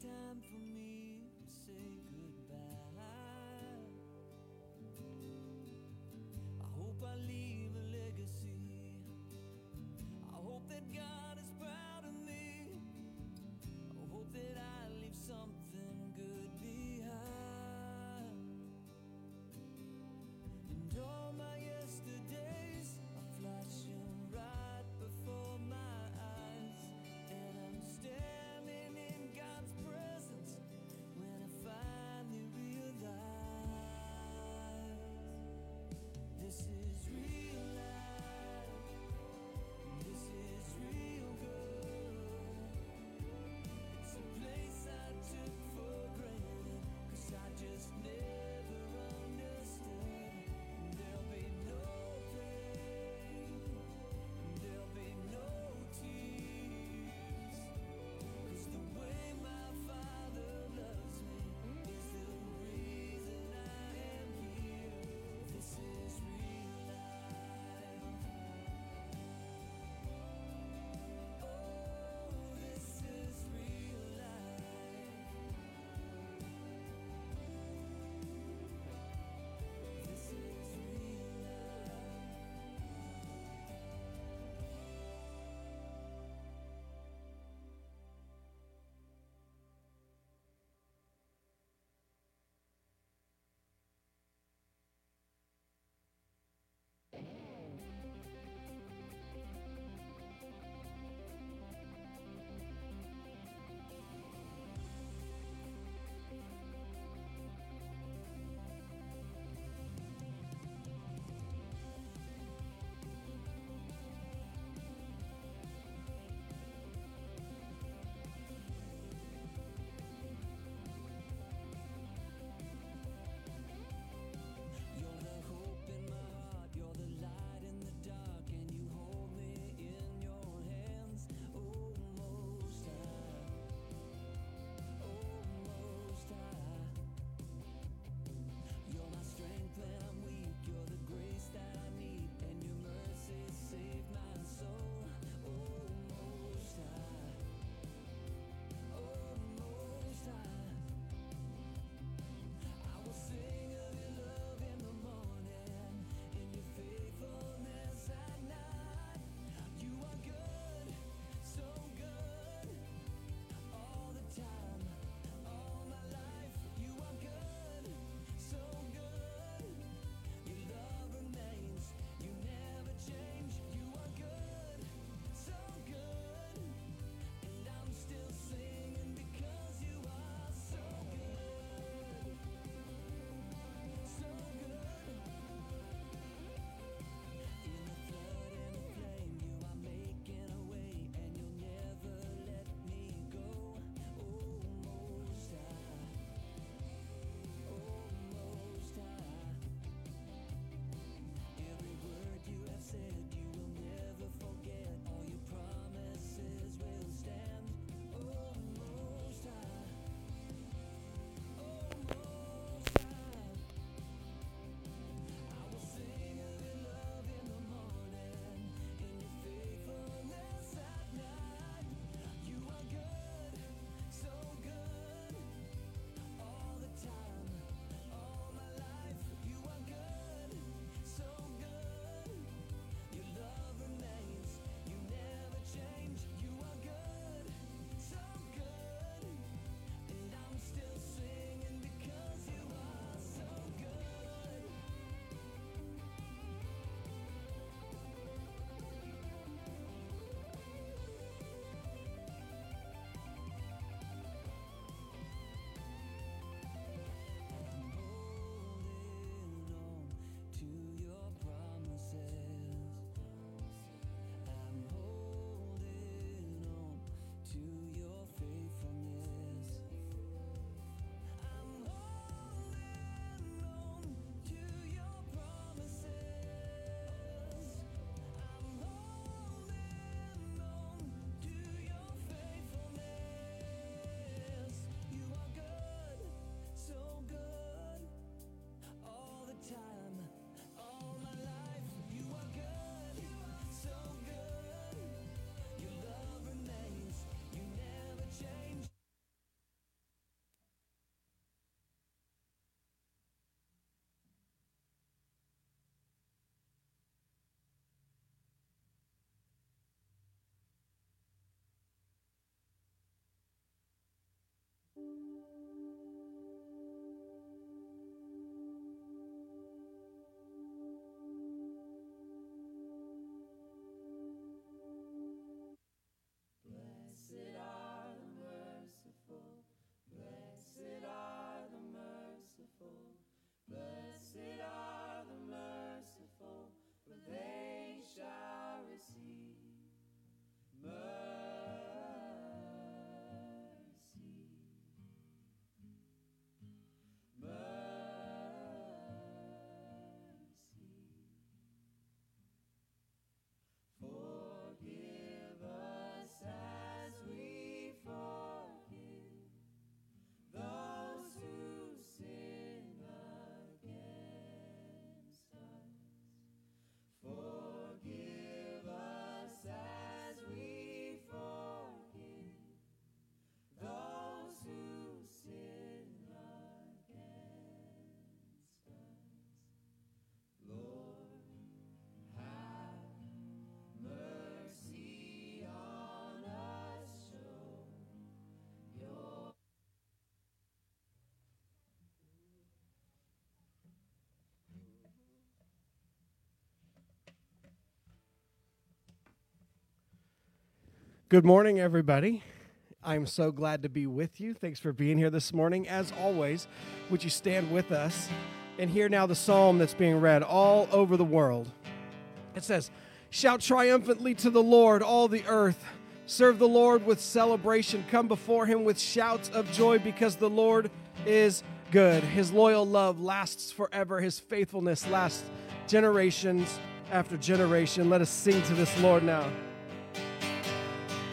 time for me Good morning, everybody. I'm so glad to be with you. Thanks for being here this morning. As always, would you stand with us and hear now the psalm that's being read all over the world? It says, Shout triumphantly to the Lord, all the earth. Serve the Lord with celebration. Come before him with shouts of joy because the Lord is good. His loyal love lasts forever, his faithfulness lasts generations after generation. Let us sing to this Lord now.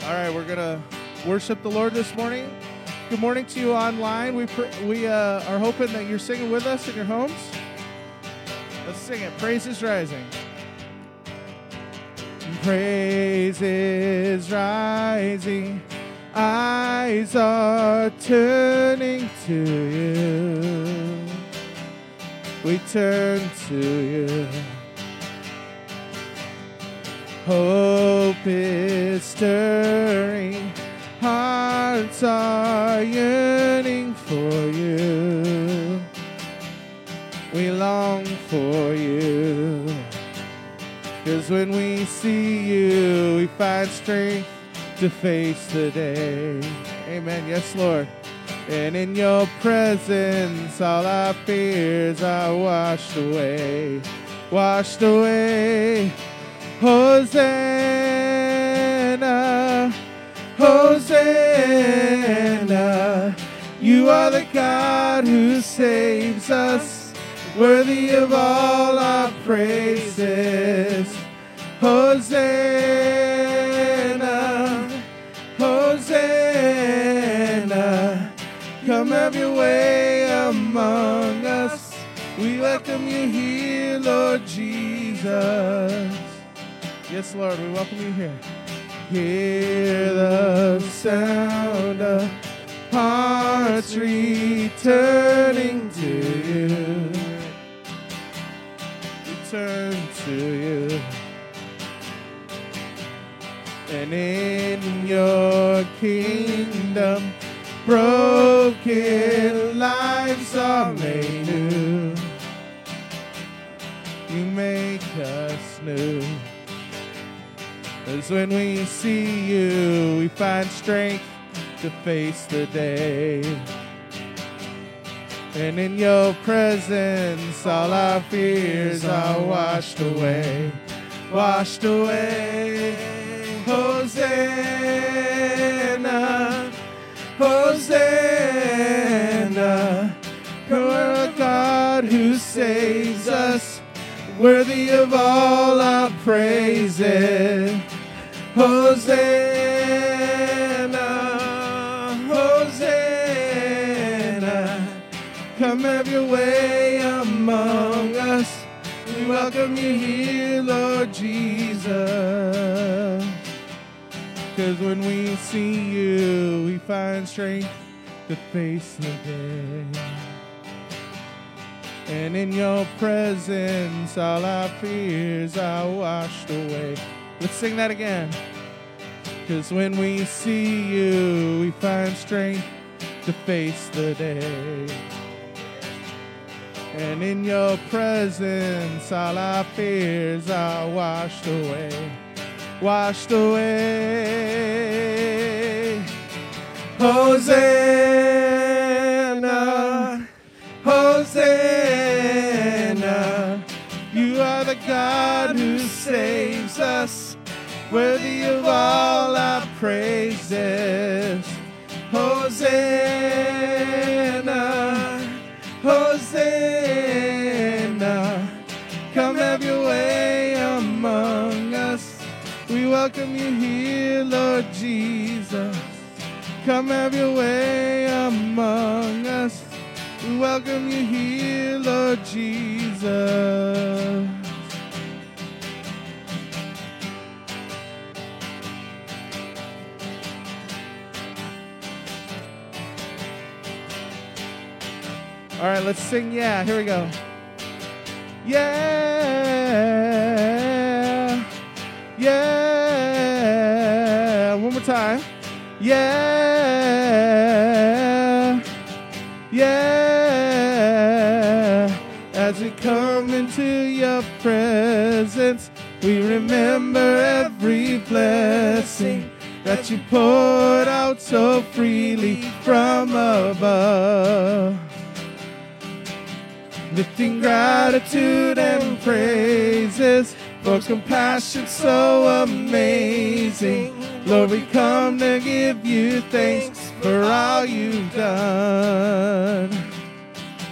All right, we're gonna worship the Lord this morning. Good morning to you online. We pr- we uh, are hoping that you're singing with us in your homes. Let's sing it. Praise is rising. Praise is rising. Eyes are turning to you. We turn to you. Hope is stirring, hearts are yearning for you. We long for you. Cause when we see you, we find strength to face the day. Amen. Yes, Lord. And in your presence, all our fears are washed away. Washed away. Hosanna, Hosanna. You are the God who saves us, worthy of all our praises. Hosanna, Hosanna. Come have your way among us. We welcome you here, Lord Jesus. Yes, Lord, we welcome you here. Hear the sound of hearts returning to you. Return to you. And in your kingdom, broken lives are made new. You make us new. Cause when we see you, we find strength to face the day. And in your presence, all our fears are washed away. Washed away. Hosanna. Hosanna. You are a God who saves us, worthy of all our praises. Hosanna, Hosanna, come have your way among us. We welcome you here, Lord Jesus. Cause when we see you, we find strength to face the day. And in your presence, all our fears are washed away. Let's sing that again. Cause when we see you, we find strength to face the day. And in your presence, all our fears are washed away. Washed away. Hosanna. Hosanna. You are the God who saves us, worthy of all our praises. Hosanna. Hosanna. Come have your way among us. We welcome you here, Lord Jesus. Come have your way among us. We welcome you here, Lord Jesus. All right, let's sing. Yeah, here we go. Yeah, yeah. One more time. Yeah, yeah. As we come into your presence, we remember every blessing that you poured out so freely from above. Lifting gratitude and praises for compassion so amazing. Lord, we come to give you thanks for all you've done.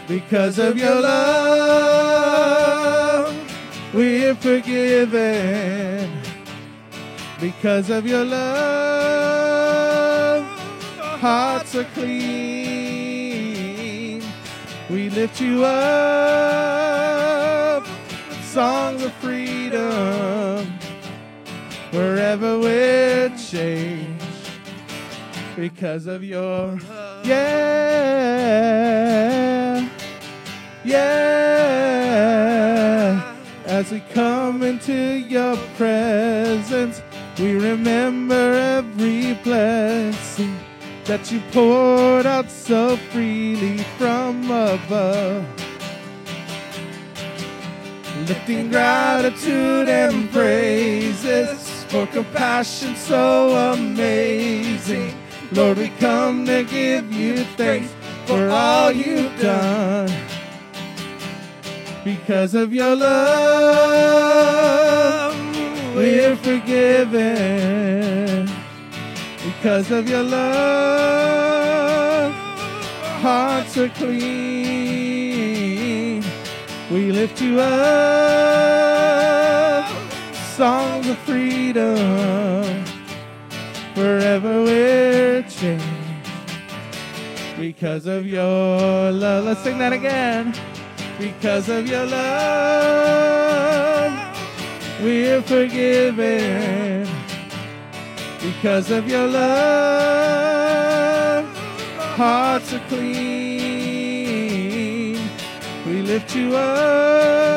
Because of your love, we're forgiven. Because of your love, hearts are clean. We lift you up, songs of freedom, wherever we're changed. Because of your yeah, yeah. As we come into your presence, we remember every blessing that you poured out so freely from above. Lifting gratitude and praises for compassion so amazing. Lord, we come to give you thanks for all you've done. Because of your love, we're forgiven. Because of your love, hearts are clean. We lift you up, songs of freedom. Forever we're changed because of your love. Let's sing that again. Because of your love, we're forgiven. Because of your love, hearts are clean. We lift you up,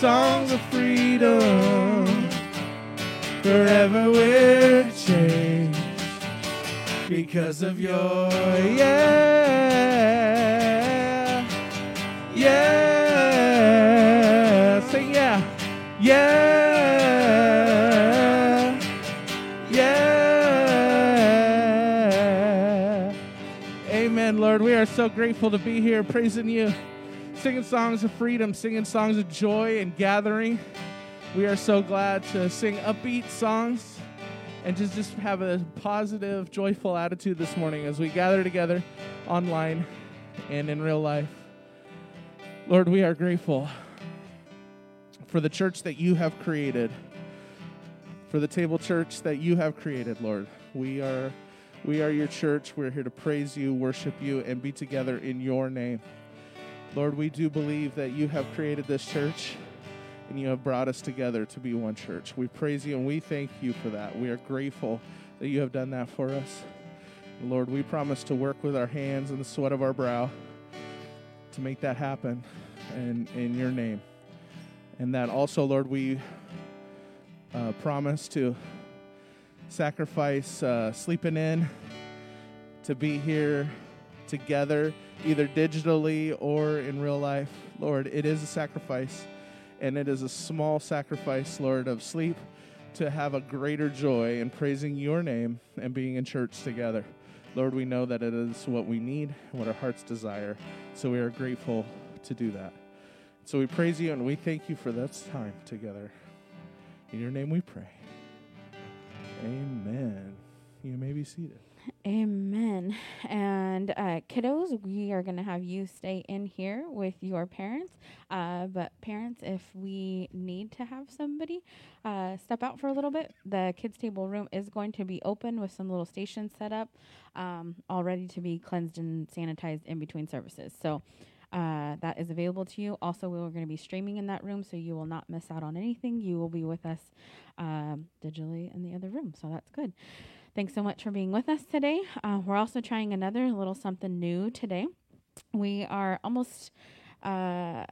songs of freedom. Forever we're changed because of your yeah, yeah. Sing yeah, yeah, Lord. We are so grateful to be here praising you, singing songs of freedom, singing songs of joy and gathering. We are so glad to sing upbeat songs and just, just have a positive, joyful attitude this morning as we gather together online and in real life. Lord, we are grateful for the church that you have created, for the table church that you have created, Lord. We are we are your church. We're here to praise you, worship you, and be together in your name. Lord, we do believe that you have created this church and you have brought us together to be one church. We praise you and we thank you for that. We are grateful that you have done that for us. Lord, we promise to work with our hands and the sweat of our brow to make that happen in, in your name. And that also, Lord, we uh, promise to sacrifice uh, sleeping in to be here together, either digitally or in real life. Lord, it is a sacrifice and it is a small sacrifice, Lord, of sleep to have a greater joy in praising your name and being in church together. Lord, we know that it is what we need and what our hearts desire. So we are grateful to do that. So we praise you and we thank you for this time together. In your name we pray. Amen. You may be seated. Amen. And uh, kiddos, we are going to have you stay in here with your parents. Uh, but parents, if we need to have somebody uh, step out for a little bit, the kids' table room is going to be open with some little stations set up, um, all ready to be cleansed and sanitized in between services. So. Uh, that is available to you. Also, we are going to be streaming in that room, so you will not miss out on anything. You will be with us um, digitally in the other room, so that's good. Thanks so much for being with us today. Uh, we're also trying another little something new today. We are almost, uh,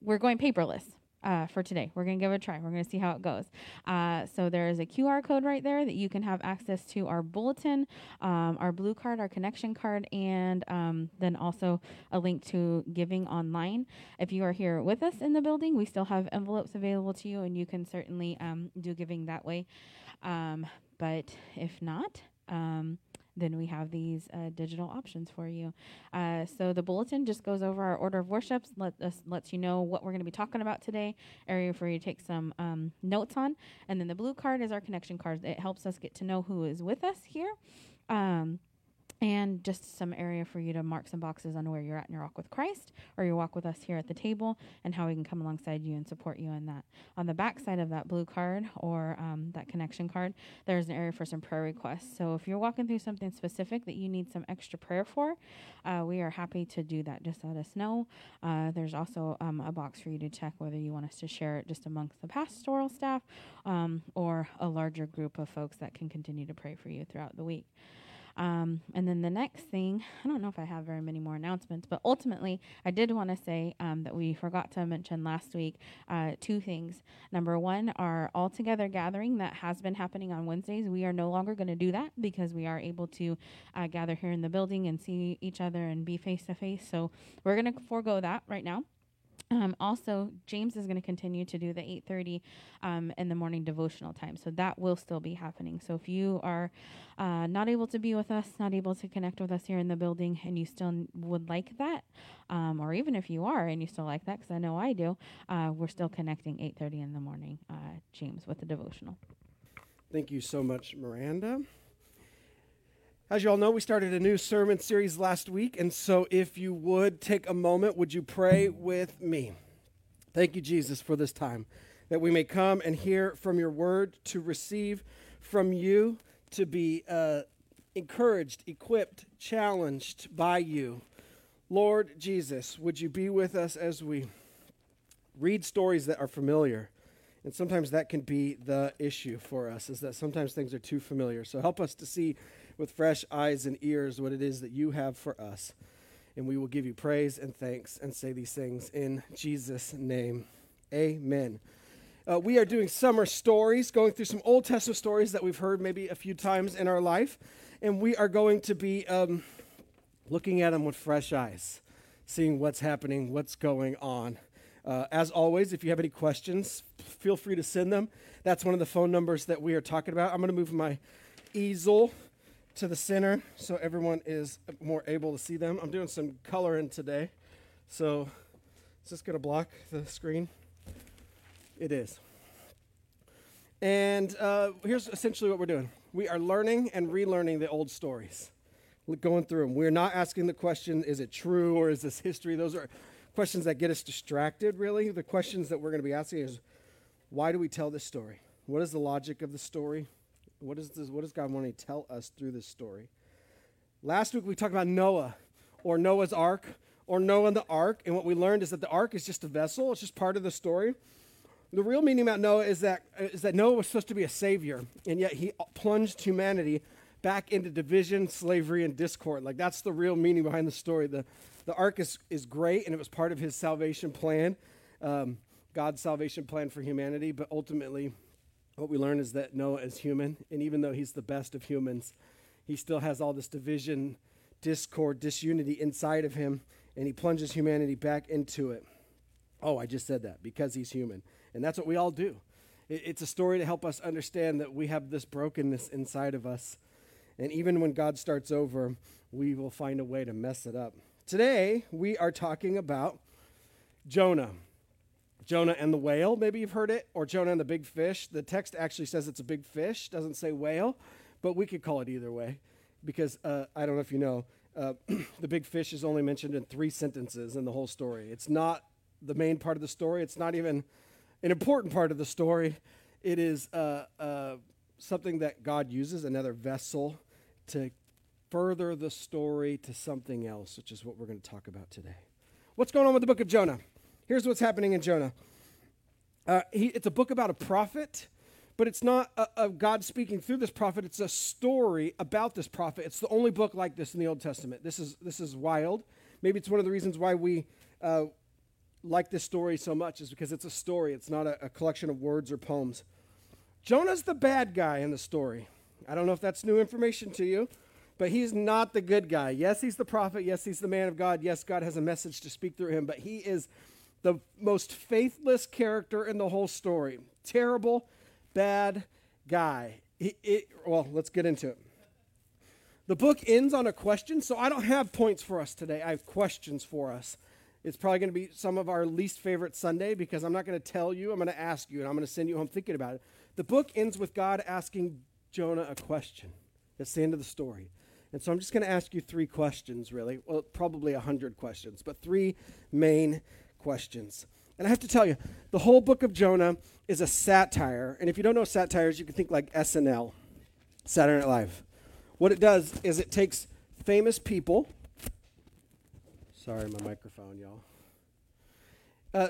we're going paperless. Uh, for today, we're gonna give it a try. We're gonna see how it goes. Uh, so there is a QR code right there that you can have access to our bulletin, um, our blue card, our connection card, and um, then also a link to giving online. If you are here with us in the building, we still have envelopes available to you, and you can certainly um, do giving that way. Um, but if not, um, then we have these uh, digital options for you. Uh, so the bulletin just goes over our order of worships, let us lets you know what we're going to be talking about today, area for you to take some um, notes on, and then the blue card is our connection card. It helps us get to know who is with us here. Um, and just some area for you to mark some boxes on where you're at in your walk with Christ or your walk with us here at the table and how we can come alongside you and support you in that. On the back side of that blue card or um, that connection card, there's an area for some prayer requests. So if you're walking through something specific that you need some extra prayer for, uh, we are happy to do that. Just let us know. Uh, there's also um, a box for you to check whether you want us to share it just amongst the pastoral staff um, or a larger group of folks that can continue to pray for you throughout the week. Um, and then the next thing, I don't know if I have very many more announcements, but ultimately, I did want to say um, that we forgot to mention last week uh, two things. Number one, our all together gathering that has been happening on Wednesdays. We are no longer going to do that because we are able to uh, gather here in the building and see each other and be face to face. So we're going to forego that right now. Um, also, James is going to continue to do the 8:30 um, in the morning devotional time, so that will still be happening. So if you are uh, not able to be with us, not able to connect with us here in the building, and you still n- would like that, um, or even if you are and you still like that, because I know I do, uh, we're still connecting 8:30 in the morning, uh, James, with the devotional. Thank you so much, Miranda. As you all know, we started a new sermon series last week, and so if you would take a moment, would you pray with me? Thank you, Jesus, for this time that we may come and hear from your word, to receive from you, to be uh, encouraged, equipped, challenged by you. Lord Jesus, would you be with us as we read stories that are familiar? And sometimes that can be the issue for us, is that sometimes things are too familiar. So help us to see with fresh eyes and ears what it is that you have for us. And we will give you praise and thanks and say these things in Jesus' name. Amen. Uh, we are doing summer stories, going through some Old Testament stories that we've heard maybe a few times in our life. And we are going to be um, looking at them with fresh eyes, seeing what's happening, what's going on. Uh, as always, if you have any questions, feel free to send them. That's one of the phone numbers that we are talking about. I'm going to move my easel to the center so everyone is more able to see them. I'm doing some coloring today. So is this going to block the screen? It is. And uh, here's essentially what we're doing we are learning and relearning the old stories, going through them. We're not asking the question, is it true or is this history? Those are questions that get us distracted, really. The questions that we're going to be asking is, why do we tell this story? What is the logic of the story? What, is this, what does God want to tell us through this story? Last week we talked about Noah or Noah's ark or Noah and the ark. And what we learned is that the ark is just a vessel, it's just part of the story. The real meaning about Noah is that, is that Noah was supposed to be a savior, and yet he plunged humanity back into division, slavery, and discord. Like that's the real meaning behind the story. The, the ark is, is great, and it was part of his salvation plan, um, God's salvation plan for humanity, but ultimately, what we learn is that Noah is human, and even though he's the best of humans, he still has all this division, discord, disunity inside of him, and he plunges humanity back into it. Oh, I just said that because he's human. And that's what we all do. It, it's a story to help us understand that we have this brokenness inside of us. And even when God starts over, we will find a way to mess it up. Today, we are talking about Jonah. Jonah and the whale, maybe you've heard it, or Jonah and the big fish. The text actually says it's a big fish, doesn't say whale, but we could call it either way because uh, I don't know if you know, uh, the big fish is only mentioned in three sentences in the whole story. It's not the main part of the story, it's not even an important part of the story. It is uh, uh something that God uses, another vessel, to further the story to something else, which is what we're going to talk about today. What's going on with the book of Jonah? Here's what's happening in Jonah. Uh, he, it's a book about a prophet, but it's not a, a God speaking through this prophet. It's a story about this prophet. It's the only book like this in the Old Testament. This is this is wild. Maybe it's one of the reasons why we uh, like this story so much is because it's a story. It's not a, a collection of words or poems. Jonah's the bad guy in the story. I don't know if that's new information to you, but he's not the good guy. Yes, he's the prophet. Yes, he's the man of God. Yes, God has a message to speak through him, but he is the most faithless character in the whole story. Terrible, bad guy. it, well, let's get into it. The book ends on a question, so I don't have points for us today. I have questions for us. It's probably going to be some of our least favorite Sunday because I'm not going to tell you, I'm going to ask you, and I'm going to send you home thinking about it. The book ends with God asking Jonah a question. That's the end of the story. And so I'm just going to ask you three questions, really. Well, probably a hundred questions, but three main questions. And I have to tell you, the whole book of Jonah is a satire. And if you don't know satires, you can think like SNL, Saturday Night Live. What it does is it takes famous people. Sorry, my microphone, y'all. Uh,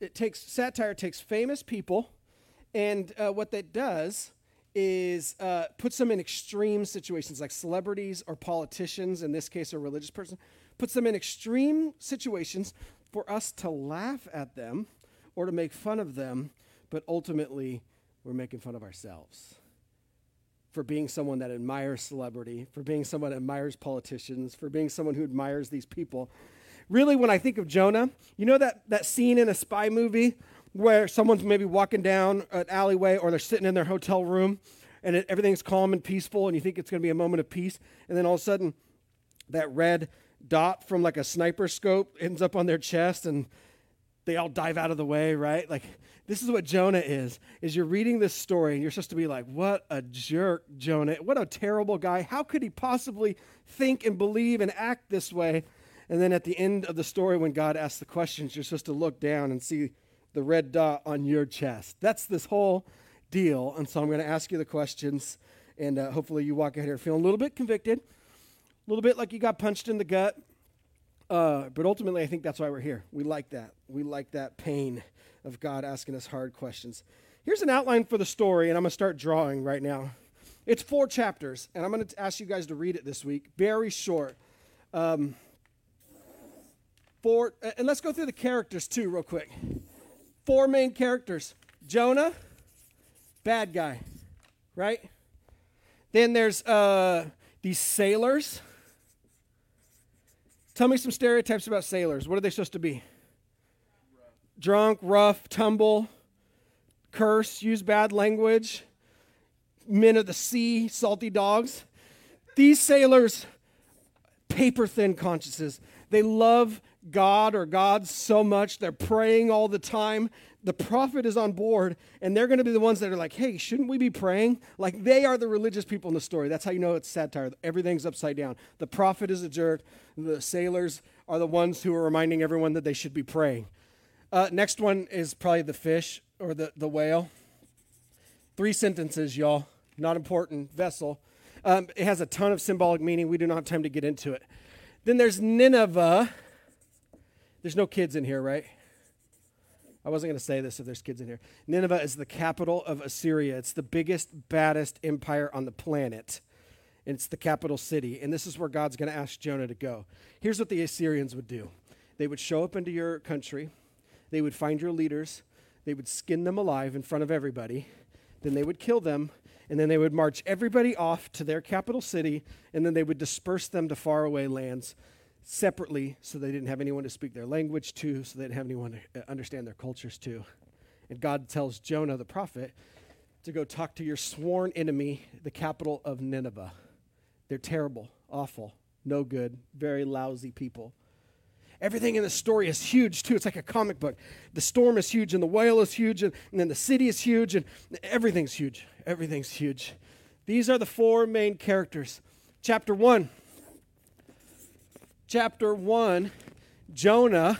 it takes satire takes famous people, and uh, what that does is uh, puts them in extreme situations, like celebrities or politicians. In this case, a religious person puts them in extreme situations for us to laugh at them or to make fun of them, but ultimately, we're making fun of ourselves for being someone that admires celebrity, for being someone that admires politicians, for being someone who admires these people. Really, when I think of Jonah, you know that, that scene in a spy movie where someone's maybe walking down an alleyway or they're sitting in their hotel room and it, everything's calm and peaceful and you think it's going to be a moment of peace, and then all of a sudden that red dot from like a sniper scope ends up on their chest and they all dive out of the way, right? Like this is what Jonah is. Is you're reading this story and you're supposed to be like, "What a jerk, Jonah. What a terrible guy. How could he possibly think and believe and act this way?" And then at the end of the story when God asks the questions, you're supposed to look down and see the red dot on your chest. That's this whole deal. And so I'm going to ask you the questions and uh, hopefully you walk out here feeling a little bit convicted, a little bit like you got punched in the gut. Uh, but ultimately, I think that's why we're here. We like that. We like that pain of God asking us hard questions. Here's an outline for the story, and I'm going to start drawing right now. It's four chapters, and I'm going to ask you guys to read it this week. Very short. Um, four, and let's go through the characters too, real quick. Four main characters Jonah, bad guy, right? Then there's uh, these sailors. Tell me some stereotypes about sailors. What are they supposed to be? Drunk, rough, tumble, curse, use bad language, men of the sea, salty dogs. These sailors, paper thin consciences. They love God or gods so much. They're praying all the time. The prophet is on board, and they're going to be the ones that are like, hey, shouldn't we be praying? Like, they are the religious people in the story. That's how you know it's satire. Everything's upside down. The prophet is a jerk. The sailors are the ones who are reminding everyone that they should be praying. Uh, next one is probably the fish or the, the whale. Three sentences, y'all. Not important. Vessel. Um, it has a ton of symbolic meaning. We do not have time to get into it. Then there's Nineveh. There's no kids in here, right? I wasn't going to say this if there's kids in here. Nineveh is the capital of Assyria. It's the biggest, baddest empire on the planet. It's the capital city. And this is where God's going to ask Jonah to go. Here's what the Assyrians would do they would show up into your country, they would find your leaders, they would skin them alive in front of everybody, then they would kill them, and then they would march everybody off to their capital city, and then they would disperse them to faraway lands separately so they didn't have anyone to speak their language to, so they didn't have anyone to uh, understand their cultures to. And God tells Jonah the prophet to go talk to your sworn enemy, the capital of Nineveh. They're terrible, awful, no good, very lousy people. Everything in the story is huge too. It's like a comic book. The storm is huge, and the whale is huge, and, and then the city is huge, and everything's huge. Everything's huge. These are the four main characters. Chapter one chapter 1, Jonah,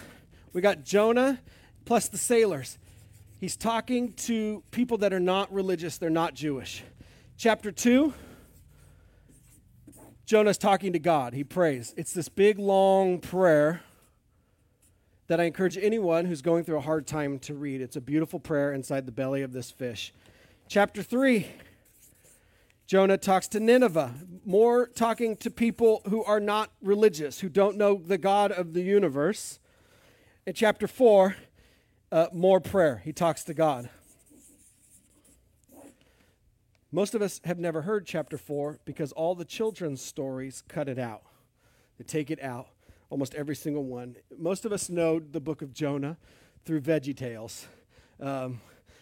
we got Jonah plus the sailors. He's talking to people that are not religious, they're not Jewish. Chapter 2, Jonah's talking to God. He prays. It's this big, long prayer that I encourage anyone who's going through a hard time to read. It's a beautiful prayer inside the belly of this fish. Chapter 3, Jonah talks to Nineveh, more talking to people who are not religious, who don't know the God of the universe. In chapter 4, uh, more prayer. He talks to God. Most of us have never heard chapter 4 because all the children's stories cut it out. They take it out, almost every single one. Most of us know the book of Jonah through Veggie Tales. Um,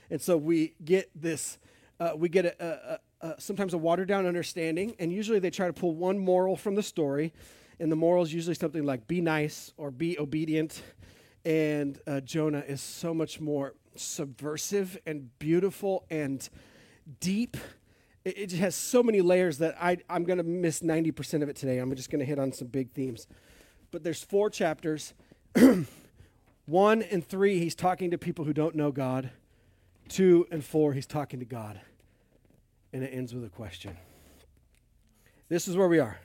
and so we get this, uh, we get a, a, uh, sometimes a watered down understanding, and usually they try to pull one moral from the story, and the moral is usually something like be nice or be obedient. And uh, Jonah is so much more subversive and beautiful and deep. It, it has so many layers that I, I'm going to miss 90% of it today. I'm just going to hit on some big themes. But there's four chapters. One and three, he's talking to people who don't know God. Two and four, he's talking to God. And it ends with a question. This is where we are.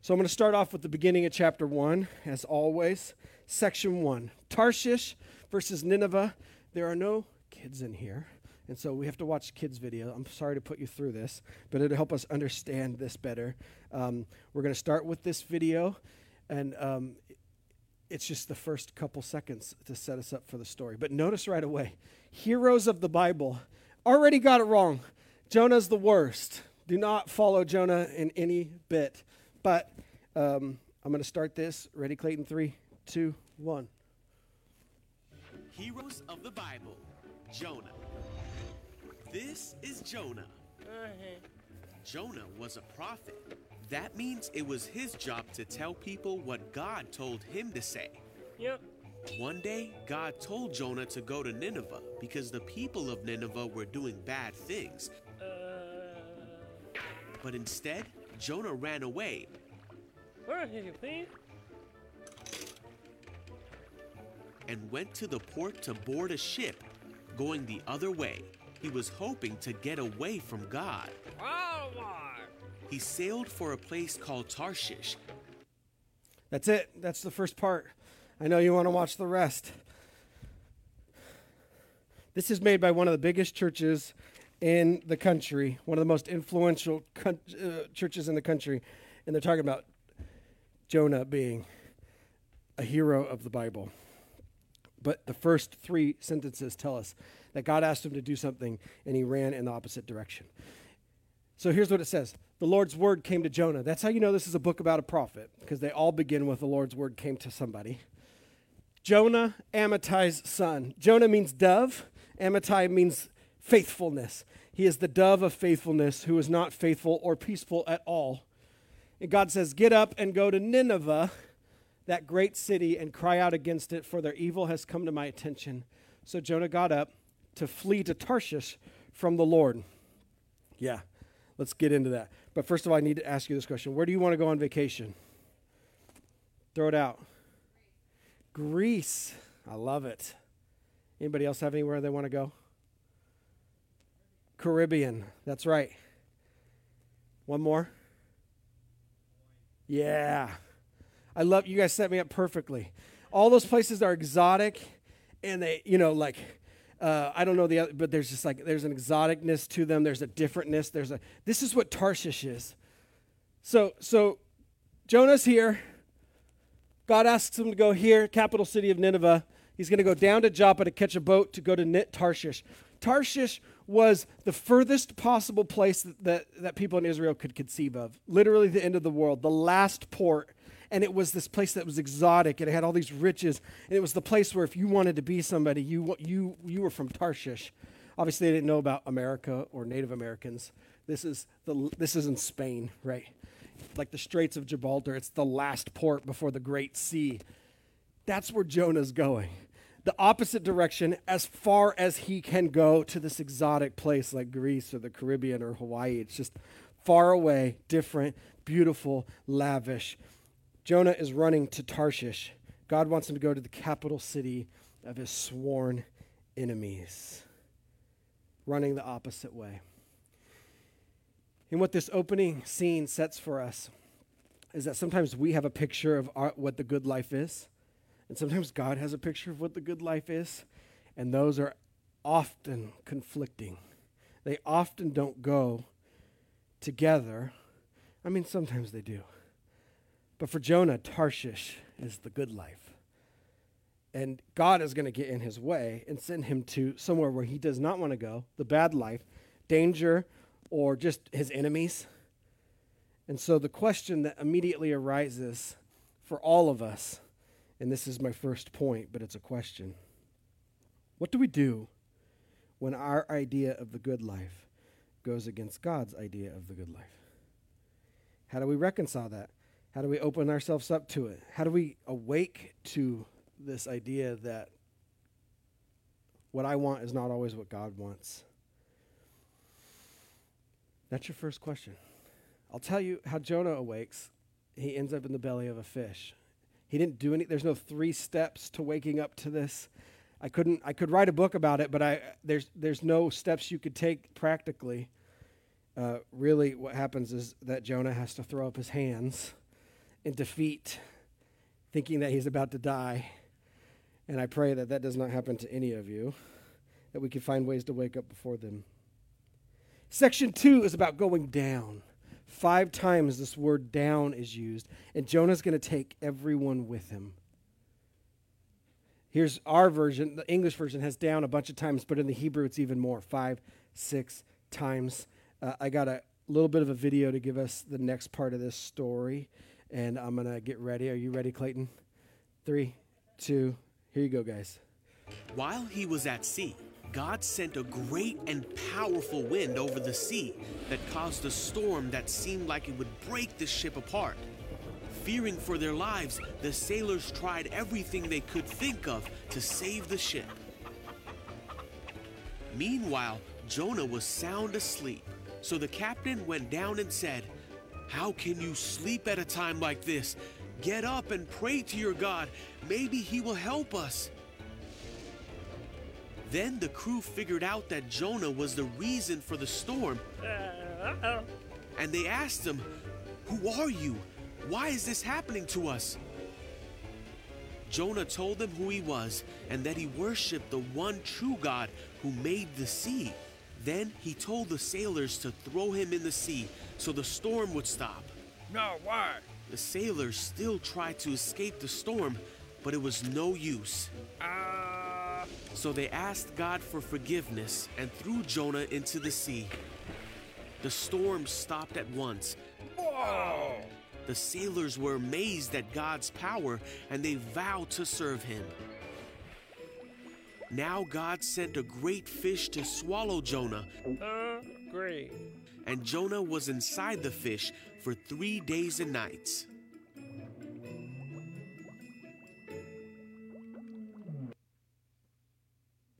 So I'm going to start off with the beginning of chapter one, as always. Section one Tarshish versus Nineveh. There are no kids in here. And so we have to watch kids' video. I'm sorry to put you through this, but it'll help us understand this better. Um, we're going to start with this video, and um, it's just the first couple seconds to set us up for the story. But notice right away heroes of the Bible already got it wrong. Jonah's the worst. Do not follow Jonah in any bit. But um, I'm going to start this. Ready, Clayton? Three, two, one. Heroes of the Bible Jonah. This is Jonah. Jonah was a prophet. That means it was his job to tell people what God told him to say. Yep. One day, God told Jonah to go to Nineveh because the people of Nineveh were doing bad things. But instead, Jonah ran away where is he, please? and went to the port to board a ship going the other way. He was hoping to get away from God. Walmart. He sailed for a place called Tarshish. That's it. That's the first part. I know you want to watch the rest. This is made by one of the biggest churches in the country, one of the most influential coun- uh, churches in the country, and they're talking about Jonah being a hero of the Bible. But the first three sentences tell us that God asked him to do something and he ran in the opposite direction. So here's what it says The Lord's word came to Jonah. That's how you know this is a book about a prophet, because they all begin with the Lord's word came to somebody. Jonah, Amittai's son. Jonah means dove, Amittai means faithfulness. He is the dove of faithfulness who is not faithful or peaceful at all. And God says, Get up and go to Nineveh, that great city, and cry out against it, for their evil has come to my attention. So Jonah got up to flee to Tarshish from the Lord. Yeah, let's get into that. But first of all, I need to ask you this question Where do you want to go on vacation? Throw it out. Greece. I love it. Anybody else have anywhere they want to go? Caribbean. That's right. One more. Yeah. I love you guys set me up perfectly. All those places are exotic and they, you know, like uh, I don't know the other, but there's just like there's an exoticness to them. There's a differentness. There's a this is what Tarshish is. So so Jonah's here. God asks him to go here, capital city of Nineveh. He's going to go down to Joppa to catch a boat to go to Nit Tarshish. Tarshish was the furthest possible place that, that, that people in Israel could conceive of. Literally the end of the world, the last port. And it was this place that was exotic. and It had all these riches. And it was the place where if you wanted to be somebody, you, you, you were from Tarshish. Obviously, they didn't know about America or Native Americans. This is, the, this is in Spain, right? Like the Straits of Gibraltar. It's the last port before the Great Sea. That's where Jonah's going. The opposite direction, as far as he can go to this exotic place like Greece or the Caribbean or Hawaii. It's just far away, different, beautiful, lavish. Jonah is running to Tarshish. God wants him to go to the capital city of his sworn enemies, running the opposite way. And what this opening scene sets for us is that sometimes we have a picture of our, what the good life is, and sometimes God has a picture of what the good life is, and those are often conflicting. They often don't go together. I mean, sometimes they do. But for Jonah, Tarshish is the good life. And God is going to get in his way and send him to somewhere where he does not want to go, the bad life, danger, or just his enemies. And so the question that immediately arises for all of us, and this is my first point, but it's a question what do we do when our idea of the good life goes against God's idea of the good life? How do we reconcile that? How do we open ourselves up to it? How do we awake to this idea that what I want is not always what God wants? That's your first question. I'll tell you how Jonah awakes. He ends up in the belly of a fish. He didn't do any there's no three steps to waking up to this. I couldn't I could write a book about it, but I there's there's no steps you could take practically. Uh, really what happens is that Jonah has to throw up his hands in defeat, thinking that he's about to die. And I pray that that does not happen to any of you, that we can find ways to wake up before them. Section two is about going down. Five times this word down is used, and Jonah's going to take everyone with him. Here's our version. The English version has down a bunch of times, but in the Hebrew it's even more five, six times. Uh, I got a little bit of a video to give us the next part of this story, and I'm going to get ready. Are you ready, Clayton? Three, two, here you go, guys. While he was at sea, God sent a great and powerful wind over the sea that caused a storm that seemed like it would break the ship apart. Fearing for their lives, the sailors tried everything they could think of to save the ship. Meanwhile, Jonah was sound asleep, so the captain went down and said, How can you sleep at a time like this? Get up and pray to your God. Maybe he will help us. Then the crew figured out that Jonah was the reason for the storm, Uh oh. and they asked him, Who are you? Why is this happening to us? Jonah told them who he was and that he worshiped the one true God who made the sea. Then he told the sailors to throw him in the sea so the storm would stop. No, why? The sailors still tried to escape the storm, but it was no use. Uh, So they asked God for forgiveness and threw Jonah into the sea. The storm stopped at once. whoa. The sailors were amazed at God's power and they vowed to serve him. Now God sent a great fish to swallow Jonah, Uh, great. and Jonah was inside the fish for three days and nights.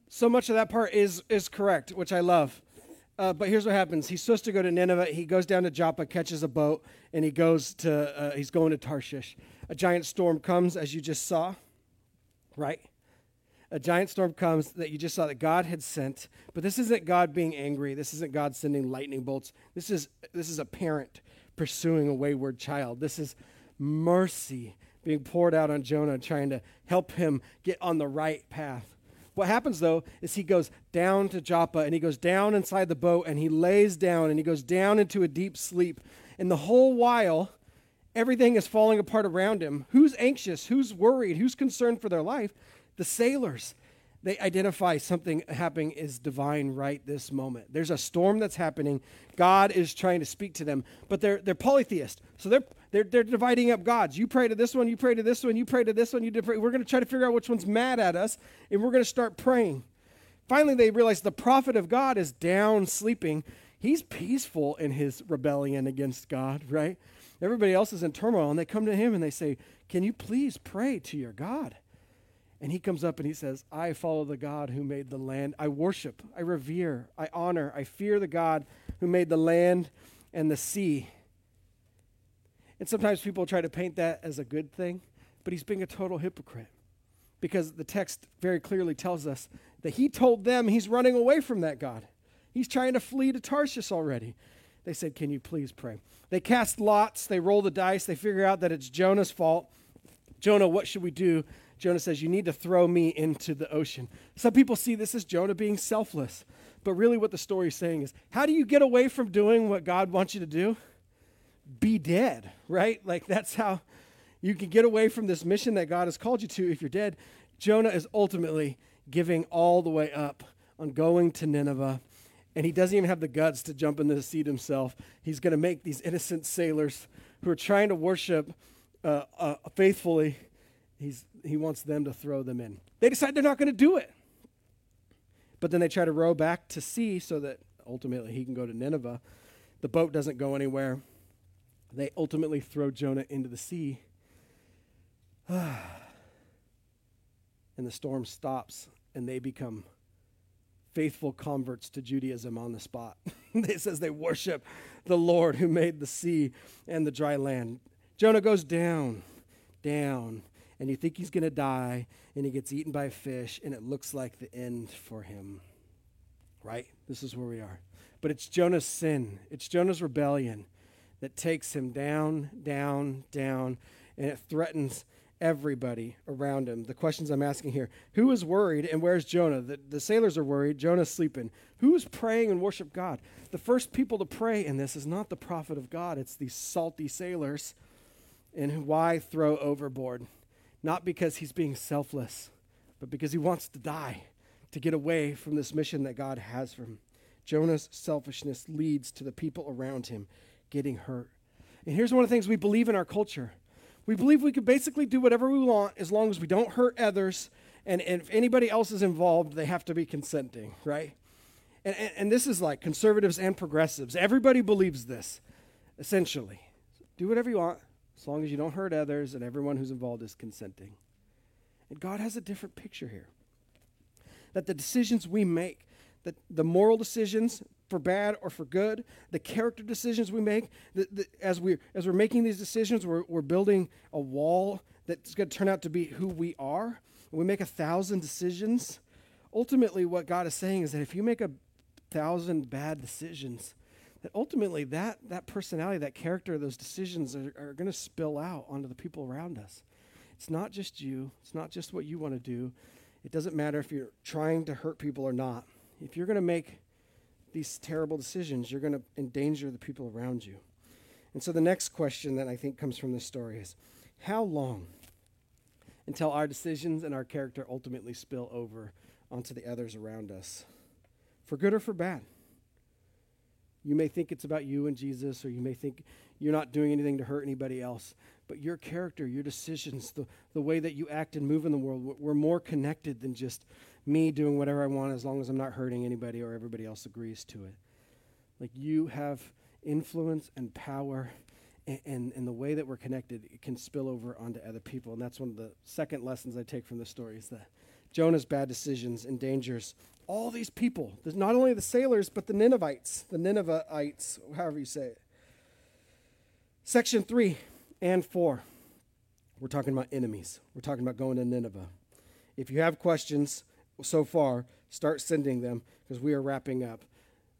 So much of that part is is correct, which I love. Uh, but here's what happens: he's supposed to go to Nineveh. He goes down to Joppa, catches a boat, and he goes to uh, he's going to Tarshish. A giant storm comes, as you just saw, right? A giant storm comes that you just saw that God had sent. But this isn't God being angry. This isn't God sending lightning bolts. This is this is a parent pursuing a wayward child. This is mercy being poured out on Jonah, trying to help him get on the right path. What happens though is he goes down to Joppa and he goes down inside the boat and he lays down and he goes down into a deep sleep. And the whole while, everything is falling apart around him. Who's anxious? Who's worried? Who's concerned for their life? The sailors. They identify something happening is divine right this moment. There's a storm that's happening. God is trying to speak to them, but they're they're polytheist. So they're they're, they're dividing up gods. You pray to this one, you pray to this one, you pray to this one, you pray. We're going to try to figure out which one's mad at us, and we're going to start praying. Finally, they realize the prophet of God is down sleeping. He's peaceful in his rebellion against God, right? Everybody else is in turmoil, and they come to him and they say, Can you please pray to your God? And he comes up and he says, I follow the God who made the land. I worship, I revere, I honor, I fear the God who made the land and the sea. And sometimes people try to paint that as a good thing, but he's being a total hypocrite because the text very clearly tells us that he told them he's running away from that God. He's trying to flee to Tarshish already. They said, Can you please pray? They cast lots, they roll the dice, they figure out that it's Jonah's fault. Jonah, what should we do? Jonah says, You need to throw me into the ocean. Some people see this as Jonah being selfless. But really, what the story is saying is, How do you get away from doing what God wants you to do? Be dead, right? Like, that's how you can get away from this mission that God has called you to if you're dead. Jonah is ultimately giving all the way up on going to Nineveh. And he doesn't even have the guts to jump into the seat himself. He's going to make these innocent sailors who are trying to worship uh, uh, faithfully, he's, he wants them to throw them in. They decide they're not going to do it. But then they try to row back to sea so that ultimately he can go to Nineveh. The boat doesn't go anywhere. They ultimately throw Jonah into the sea. and the storm stops, and they become faithful converts to Judaism on the spot. it says they worship the Lord who made the sea and the dry land. Jonah goes down, down, and you think he's going to die, and he gets eaten by a fish, and it looks like the end for him. Right? This is where we are. But it's Jonah's sin, it's Jonah's rebellion that takes him down, down, down, and it threatens everybody around him. The questions I'm asking here who is worried and where's Jonah? The, the sailors are worried, Jonah's sleeping. Who is praying and worship God? The first people to pray in this is not the prophet of God, it's these salty sailors. And why throw overboard? Not because he's being selfless, but because he wants to die to get away from this mission that God has for him. Jonah's selfishness leads to the people around him getting hurt. And here's one of the things we believe in our culture we believe we can basically do whatever we want as long as we don't hurt others. And, and if anybody else is involved, they have to be consenting, right? And, and, and this is like conservatives and progressives. Everybody believes this, essentially. Do whatever you want as long as you don't hurt others and everyone who's involved is consenting. And God has a different picture here. That the decisions we make, that the moral decisions for bad or for good, the character decisions we make, the, the, as, we, as we're making these decisions, we're, we're building a wall that's going to turn out to be who we are. we make a thousand decisions. Ultimately, what God is saying is that if you make a thousand bad decisions, that ultimately that, that personality, that character, those decisions are, are going to spill out onto the people around us. It's not just you, it's not just what you want to do. It doesn't matter if you're trying to hurt people or not. If you're going to make these terrible decisions, you're going to endanger the people around you. And so the next question that I think comes from this story is how long until our decisions and our character ultimately spill over onto the others around us? For good or for bad? You may think it's about you and Jesus, or you may think you're not doing anything to hurt anybody else. But your character, your decisions, the, the way that you act and move in the world, we're more connected than just me doing whatever I want as long as I'm not hurting anybody or everybody else agrees to it. Like you have influence and power, and, and, and the way that we're connected, it can spill over onto other people. And that's one of the second lessons I take from this story is that Jonah's bad decisions endangers all these people. There's not only the sailors, but the Ninevites, the Ninevites, however you say it. Section three and four. We're talking about enemies. We're talking about going to Nineveh. If you have questions, so far, start sending them because we are wrapping up.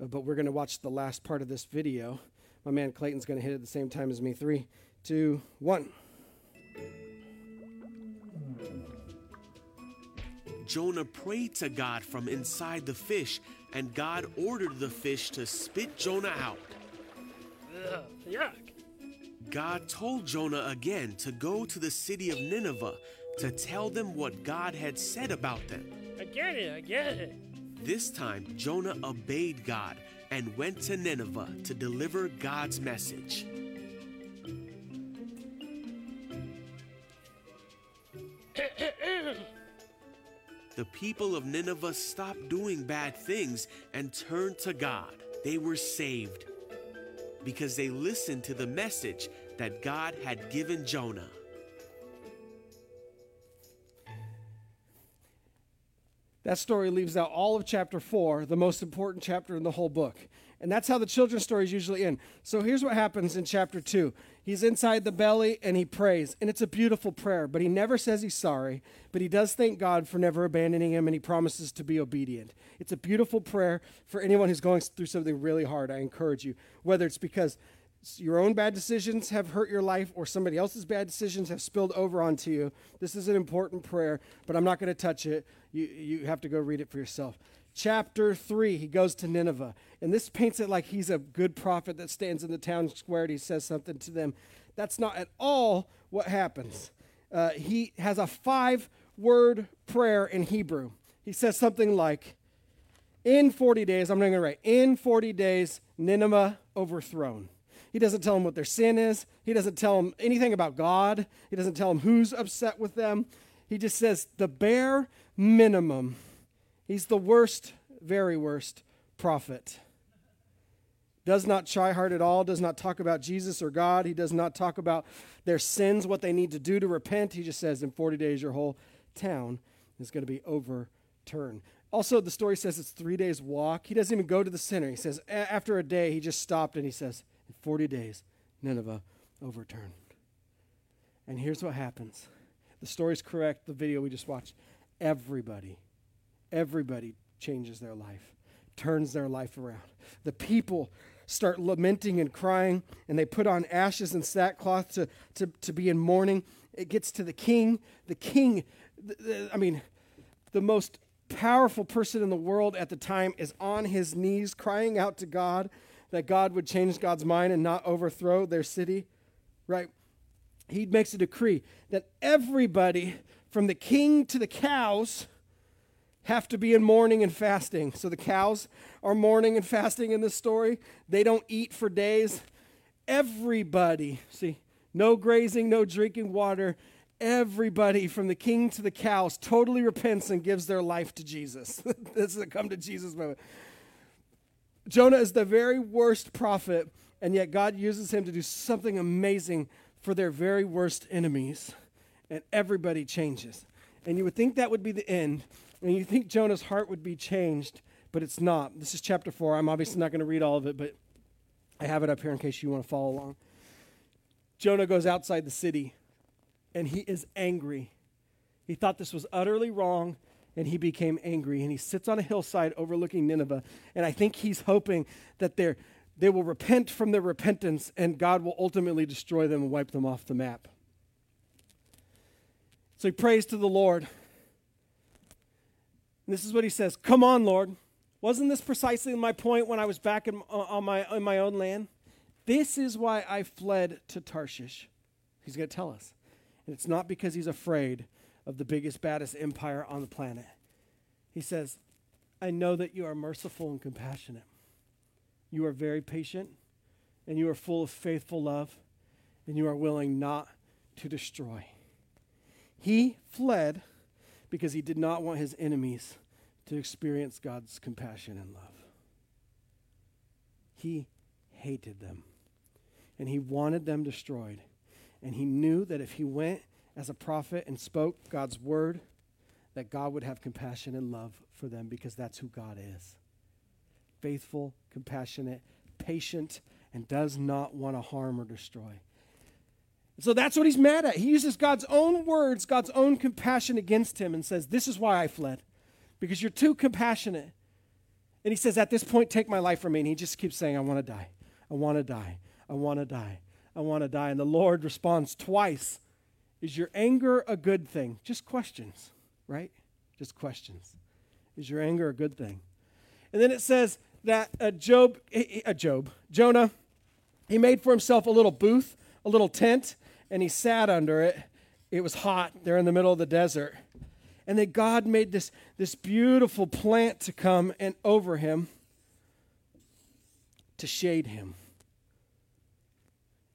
Uh, but we're going to watch the last part of this video. My man Clayton's going to hit it at the same time as me. Three, two, one. Jonah prayed to God from inside the fish, and God ordered the fish to spit Jonah out. Ugh, yuck. God told Jonah again to go to the city of Nineveh to tell them what God had said about them. I get it, I get it. This time, Jonah obeyed God and went to Nineveh to deliver God's message. The people of Nineveh stopped doing bad things and turned to God. They were saved because they listened to the message that God had given Jonah. That story leaves out all of chapter four, the most important chapter in the whole book. And that's how the children's stories usually end. So here's what happens in chapter two He's inside the belly and he prays. And it's a beautiful prayer, but he never says he's sorry. But he does thank God for never abandoning him and he promises to be obedient. It's a beautiful prayer for anyone who's going through something really hard. I encourage you, whether it's because your own bad decisions have hurt your life or somebody else's bad decisions have spilled over onto you. This is an important prayer, but I'm not going to touch it. You, you have to go read it for yourself. Chapter 3, he goes to Nineveh. And this paints it like he's a good prophet that stands in the town square and he says something to them. That's not at all what happens. Uh, he has a five word prayer in Hebrew. He says something like, In 40 days, I'm not going to write, in 40 days, Nineveh overthrown. He doesn't tell them what their sin is. He doesn't tell them anything about God. He doesn't tell them who's upset with them. He just says the bare minimum. He's the worst, very worst prophet does not try hard at all, does not talk about Jesus or God. He does not talk about their sins, what they need to do to repent. He just says, in 40 days, your whole town is going to be overturned. Also, the story says it's three days' walk. He doesn't even go to the center. He says, after a day, he just stopped and he says, in 40 days, Nineveh overturned. And here's what happens the story's correct, the video we just watched. Everybody, everybody changes their life, turns their life around. The people start lamenting and crying, and they put on ashes and sackcloth to, to, to be in mourning. It gets to the king. The king, I mean, the most powerful person in the world at the time is on his knees crying out to God that God would change God's mind and not overthrow their city, right? He makes a decree that everybody from the king to the cows have to be in mourning and fasting. So the cows are mourning and fasting in this story. They don't eat for days. Everybody, see, no grazing, no drinking water. Everybody from the king to the cows totally repents and gives their life to Jesus. this is a come to Jesus moment. Jonah is the very worst prophet, and yet God uses him to do something amazing for their very worst enemies. And everybody changes. And you would think that would be the end, and you think Jonah's heart would be changed, but it's not. This is chapter 4. I'm obviously not going to read all of it, but I have it up here in case you want to follow along. Jonah goes outside the city, and he is angry. He thought this was utterly wrong, and he became angry. And he sits on a hillside overlooking Nineveh. And I think he's hoping that they're, they will repent from their repentance, and God will ultimately destroy them and wipe them off the map. So he prays to the Lord. And this is what he says Come on, Lord. Wasn't this precisely my point when I was back in, uh, on, my, on my own land? This is why I fled to Tarshish. He's going to tell us. And it's not because he's afraid of the biggest, baddest empire on the planet. He says, I know that you are merciful and compassionate. You are very patient, and you are full of faithful love, and you are willing not to destroy. He fled because he did not want his enemies to experience God's compassion and love. He hated them, and he wanted them destroyed. And he knew that if he went as a prophet and spoke God's word, that God would have compassion and love for them because that's who God is faithful, compassionate, patient, and does not want to harm or destroy. So that's what he's mad at. He uses God's own words, God's own compassion against him, and says, This is why I fled, because you're too compassionate. And he says, At this point, take my life from me. And he just keeps saying, I want to die. I want to die. I want to die. I want to die. And the Lord responds twice Is your anger a good thing? Just questions, right? Just questions. Is your anger a good thing? And then it says that uh, Job, uh, Job, Jonah, he made for himself a little booth, a little tent, and he sat under it. It was hot. They're in the middle of the desert. And then God made this, this beautiful plant to come and over him to shade him.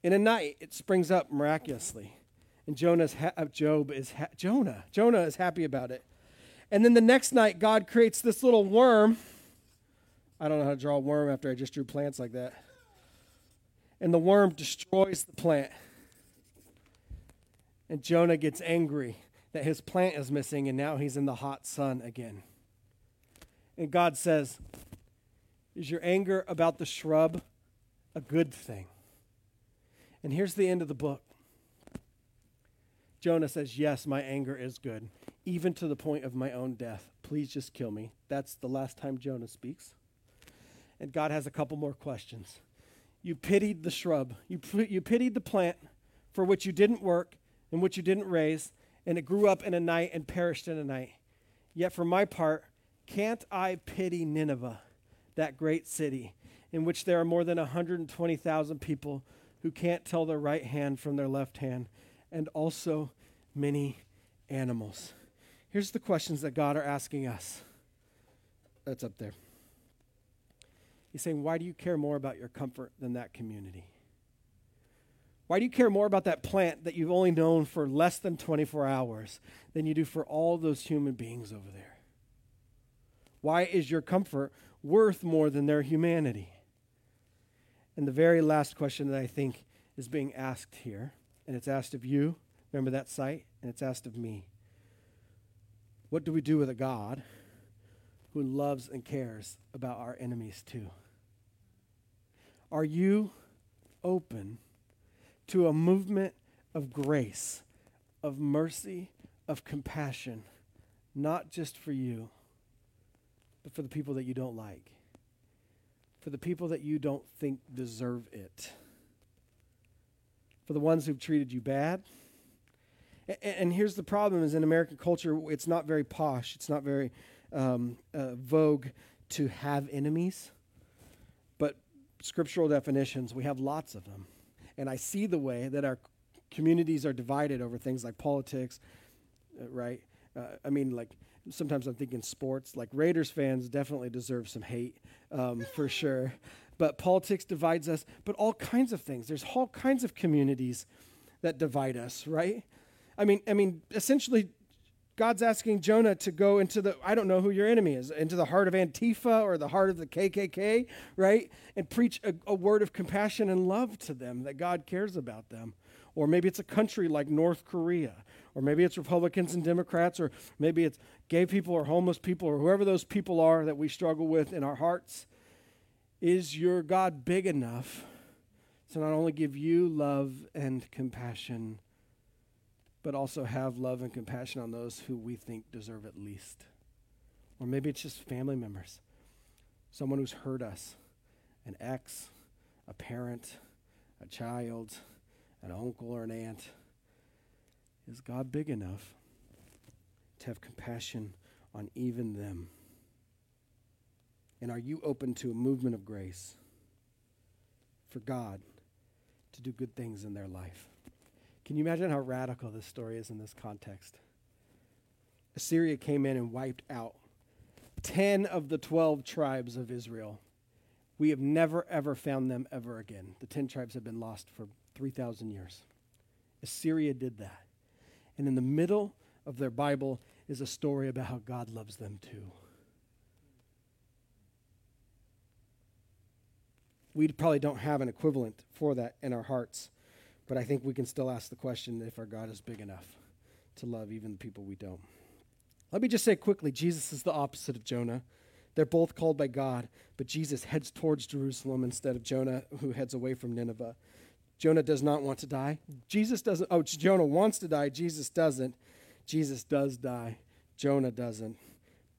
In a night, it springs up miraculously. And Jonah's ha- uh, Job is ha- Jonah. Jonah is happy about it. And then the next night, God creates this little worm. I don't know how to draw a worm after I just drew plants like that. And the worm destroys the plant. And Jonah gets angry that his plant is missing and now he's in the hot sun again. And God says, Is your anger about the shrub a good thing? And here's the end of the book. Jonah says, Yes, my anger is good, even to the point of my own death. Please just kill me. That's the last time Jonah speaks. And God has a couple more questions. You pitied the shrub, you, you pitied the plant for which you didn't work and which you didn't raise, and it grew up in a night and perished in a night. Yet for my part, can't I pity Nineveh, that great city, in which there are more than 120,000 people who can't tell their right hand from their left hand, and also many animals? Here's the questions that God are asking us. That's up there. He's saying, Why do you care more about your comfort than that community? Why do you care more about that plant that you've only known for less than 24 hours than you do for all those human beings over there? Why is your comfort worth more than their humanity? And the very last question that I think is being asked here, and it's asked of you, remember that site, and it's asked of me. What do we do with a God who loves and cares about our enemies too? Are you open to a movement of grace, of mercy, of compassion, not just for you, but for the people that you don't like, for the people that you don't think deserve it, for the ones who've treated you bad? A- And here's the problem: is in American culture, it's not very posh. It's not very um, uh, vogue to have enemies. But scriptural definitions, we have lots of them. And I see the way that our communities are divided over things like politics, uh, right? Uh, I mean, like sometimes I'm thinking sports. Like Raiders fans definitely deserve some hate um, for sure. But politics divides us, but all kinds of things. There's all kinds of communities that divide us, right? I mean, I mean, essentially, God's asking Jonah to go into the, I don't know who your enemy is, into the heart of Antifa or the heart of the KKK, right? And preach a, a word of compassion and love to them that God cares about them. Or maybe it's a country like North Korea, or maybe it's Republicans and Democrats, or maybe it's gay people or homeless people, or whoever those people are that we struggle with in our hearts. Is your God big enough to not only give you love and compassion? But also have love and compassion on those who we think deserve it least. Or maybe it's just family members, someone who's hurt us, an ex, a parent, a child, an uncle or an aunt. Is God big enough to have compassion on even them? And are you open to a movement of grace for God to do good things in their life? Can you imagine how radical this story is in this context? Assyria came in and wiped out 10 of the 12 tribes of Israel. We have never, ever found them ever again. The 10 tribes have been lost for 3,000 years. Assyria did that. And in the middle of their Bible is a story about how God loves them too. We probably don't have an equivalent for that in our hearts. But I think we can still ask the question if our God is big enough to love even the people we don't. Let me just say quickly Jesus is the opposite of Jonah. They're both called by God, but Jesus heads towards Jerusalem instead of Jonah, who heads away from Nineveh. Jonah does not want to die. Jesus doesn't. Oh, Jonah wants to die. Jesus doesn't. Jesus does die. Jonah doesn't.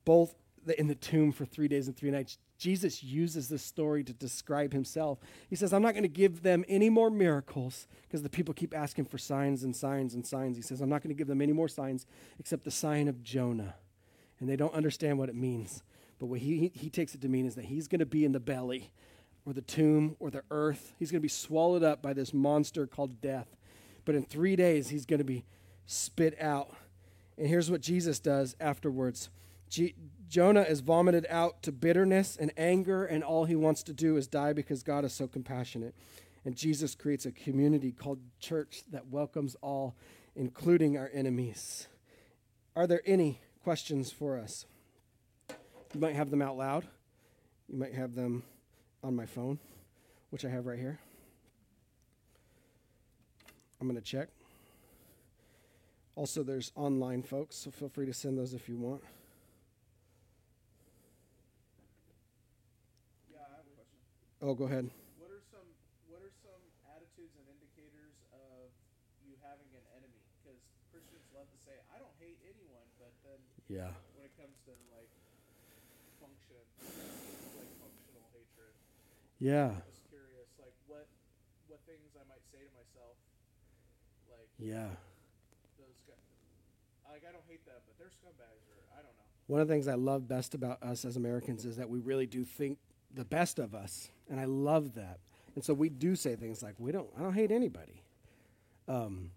Both in the tomb for three days and three nights. Jesus uses this story to describe himself. He says, I'm not going to give them any more miracles because the people keep asking for signs and signs and signs. He says, I'm not going to give them any more signs except the sign of Jonah. And they don't understand what it means. But what he, he takes it to mean is that he's going to be in the belly or the tomb or the earth. He's going to be swallowed up by this monster called death. But in three days, he's going to be spit out. And here's what Jesus does afterwards. Jonah is vomited out to bitterness and anger, and all he wants to do is die because God is so compassionate. And Jesus creates a community called church that welcomes all, including our enemies. Are there any questions for us? You might have them out loud. You might have them on my phone, which I have right here. I'm going to check. Also, there's online folks, so feel free to send those if you want. Yeah, I have a question. Oh, go ahead. What are some What are some attitudes and indicators of you having an enemy? Because Christians love to say, "I don't hate anyone," but then Yeah. when it comes to like function, like functional hatred, Yeah. I'm just curious, like what what things I might say to myself, like Yeah. those guys. Like I don't hate them, but they're scumbags, or I don't know. One of the things I love best about us as Americans is that we really do think the best of us, and I love that. And so we do say things like, "We don't, I don't hate anybody." Um,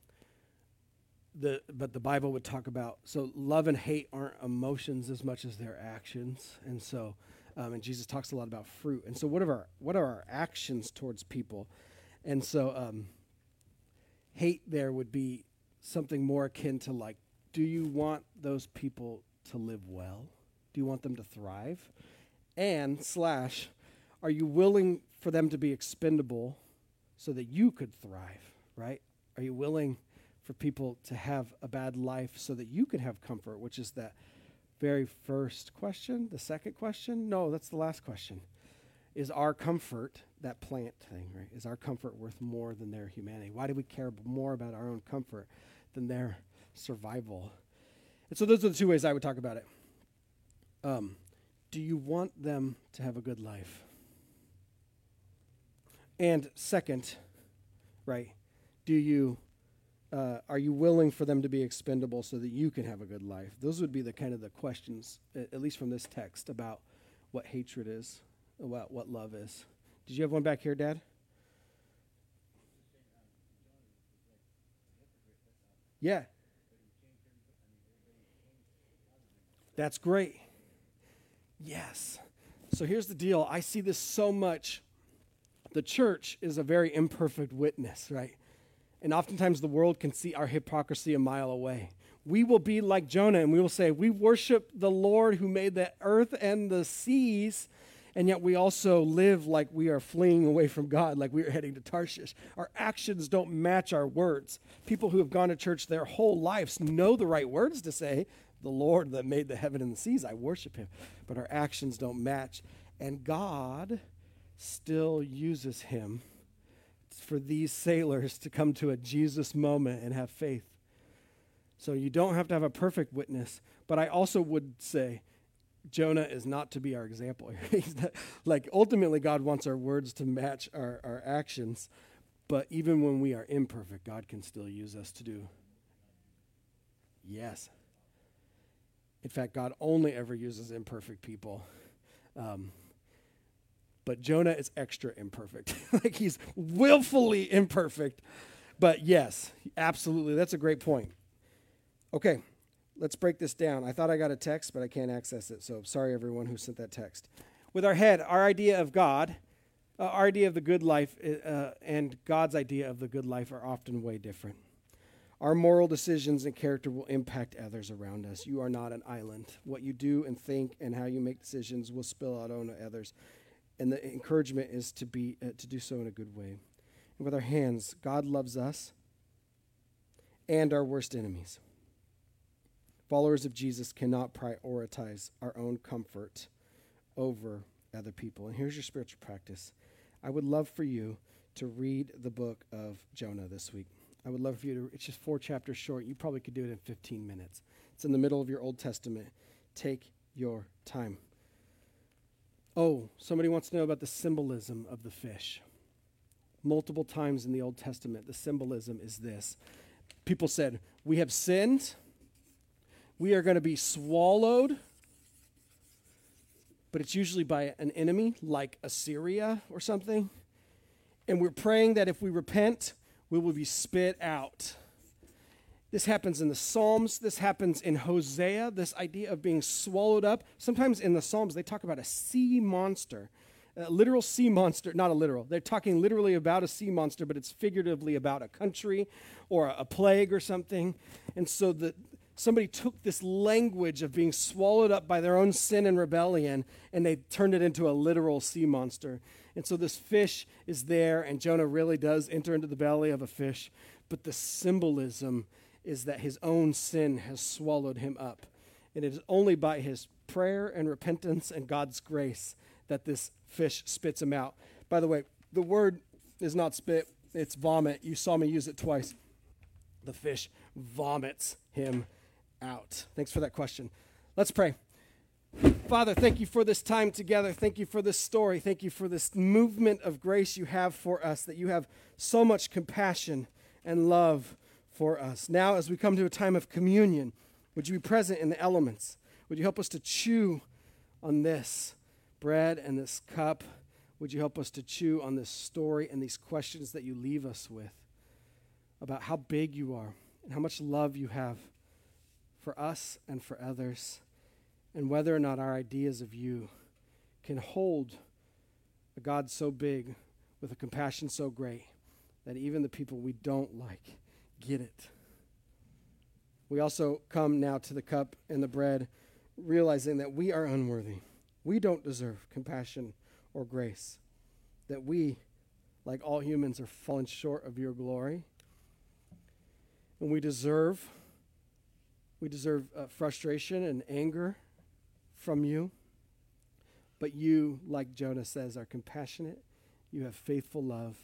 the but the Bible would talk about so love and hate aren't emotions as much as they're actions, and so um, and Jesus talks a lot about fruit. And so what are our what are our actions towards people? And so um, hate there would be something more akin to like, do you want those people to live well? Do you want them to thrive? And slash, are you willing for them to be expendable so that you could thrive, right? Are you willing for people to have a bad life so that you can have comfort, which is that very first question? The second question? No, that's the last question. Is our comfort, that plant thing, right? Is our comfort worth more than their humanity? Why do we care more about our own comfort than their survival? And so those are the two ways I would talk about it. Um, do you want them to have a good life? And second, right, do you uh, are you willing for them to be expendable so that you can have a good life? Those would be the kind of the questions, at, at least from this text, about what hatred is, about what love is. Did you have one back here, Dad? Yeah. That's great. Yes. So here's the deal. I see this so much. The church is a very imperfect witness, right? And oftentimes the world can see our hypocrisy a mile away. We will be like Jonah and we will say, We worship the Lord who made the earth and the seas, and yet we also live like we are fleeing away from God, like we are heading to Tarshish. Our actions don't match our words. People who have gone to church their whole lives know the right words to say, The Lord that made the heaven and the seas, I worship him. But our actions don't match. And God still uses him for these sailors to come to a Jesus moment and have faith. So you don't have to have a perfect witness, but I also would say Jonah is not to be our example. not, like ultimately, God wants our words to match our, our actions, but even when we are imperfect, God can still use us to do. Yes. In fact, God only ever uses imperfect people. Um, but Jonah is extra imperfect. like he's willfully imperfect. But yes, absolutely. That's a great point. Okay, let's break this down. I thought I got a text, but I can't access it. So sorry, everyone who sent that text. With our head, our idea of God, uh, our idea of the good life, uh, and God's idea of the good life are often way different. Our moral decisions and character will impact others around us. You are not an island. What you do and think and how you make decisions will spill out on others and the encouragement is to be uh, to do so in a good way. And with our hands, God loves us and our worst enemies. Followers of Jesus cannot prioritize our own comfort over other people. And here's your spiritual practice. I would love for you to read the book of Jonah this week. I would love for you to, it's just four chapters short. You probably could do it in 15 minutes. It's in the middle of your Old Testament. Take your time. Oh, somebody wants to know about the symbolism of the fish. Multiple times in the Old Testament, the symbolism is this. People said, We have sinned, we are going to be swallowed, but it's usually by an enemy like Assyria or something. And we're praying that if we repent, we will be spit out. This happens in the Psalms. This happens in Hosea, this idea of being swallowed up. Sometimes in the Psalms, they talk about a sea monster, a literal sea monster, not a literal. They're talking literally about a sea monster, but it's figuratively about a country or a plague or something. And so the, somebody took this language of being swallowed up by their own sin and rebellion and they turned it into a literal sea monster. And so this fish is there, and Jonah really does enter into the belly of a fish, but the symbolism is that his own sin has swallowed him up. And it is only by his prayer and repentance and God's grace that this fish spits him out. By the way, the word is not spit, it's vomit. You saw me use it twice. The fish vomits him out. Thanks for that question. Let's pray. Father, thank you for this time together. Thank you for this story. Thank you for this movement of grace you have for us, that you have so much compassion and love for us. Now, as we come to a time of communion, would you be present in the elements? Would you help us to chew on this bread and this cup? Would you help us to chew on this story and these questions that you leave us with about how big you are and how much love you have for us and for others, and whether or not our ideas of you can hold a God so big with a compassion so great that even the people we don't like get it. We also come now to the cup and the bread, realizing that we are unworthy. We don't deserve compassion or grace. That we, like all humans, are falling short of your glory. And we deserve we deserve uh, frustration and anger from you. But you, like Jonah says, are compassionate. You have faithful love.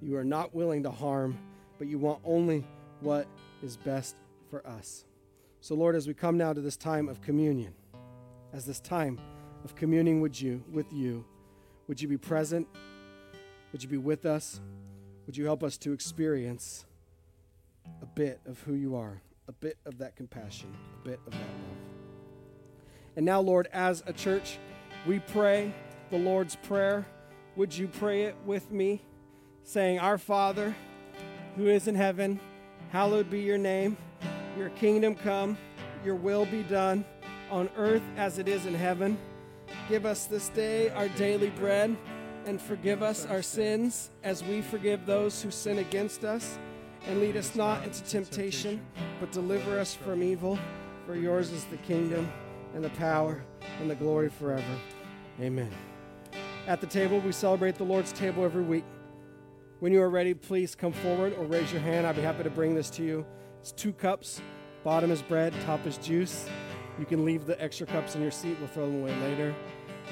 You are not willing to harm, but you want only what is best for us. So, Lord, as we come now to this time of communion, as this time of communing with you, with you, would you be present? Would you be with us? Would you help us to experience a bit of who you are, a bit of that compassion, a bit of that love? And now, Lord, as a church, we pray the Lord's Prayer. Would you pray it with me, saying, Our Father, who is in heaven, hallowed be your name. Your kingdom come, your will be done on earth as it is in heaven. Give us this day our daily bread, and forgive us our sins as we forgive those who sin against us. And lead us not into temptation, but deliver us from evil. For yours is the kingdom, and the power, and the glory forever. Amen. At the table, we celebrate the Lord's table every week. When you are ready, please come forward or raise your hand. I'd be happy to bring this to you. It's two cups. Bottom is bread, top is juice. You can leave the extra cups in your seat. We'll throw them away later.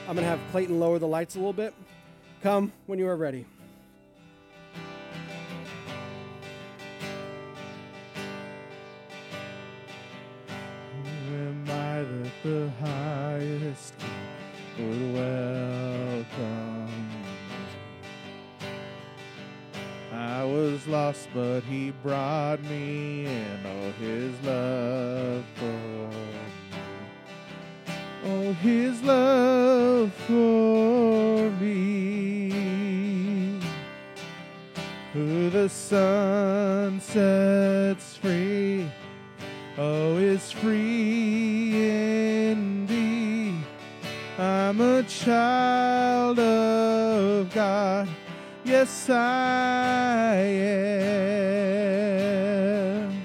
I'm going to have Clayton lower the lights a little bit. Come when you are ready. The highest would welcome? I was lost, but he brought me in. Oh, his love for me. Oh, his love for me. Who the Son sets free. Oh, is free. I'm a child of God. Yes, I am.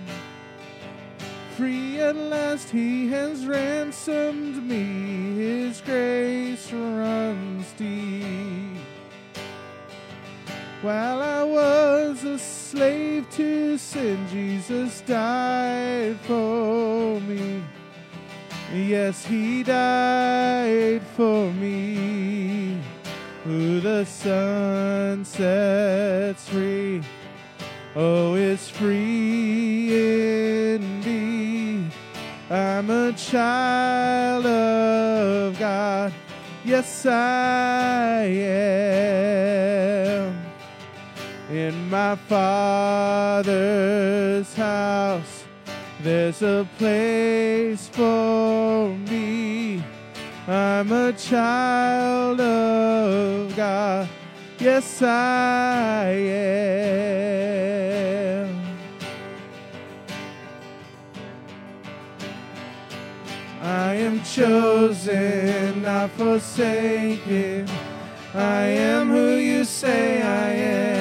Free at last, He has ransomed me. His grace runs deep. While I was a slave to sin, Jesus died for me. Yes, He died for me. Who the Son sets free, oh, is free indeed. I'm a child of God. Yes, I am in my father's house there's a place for me i'm a child of god yes i am I am chosen, not forsaken. I am who you say I am.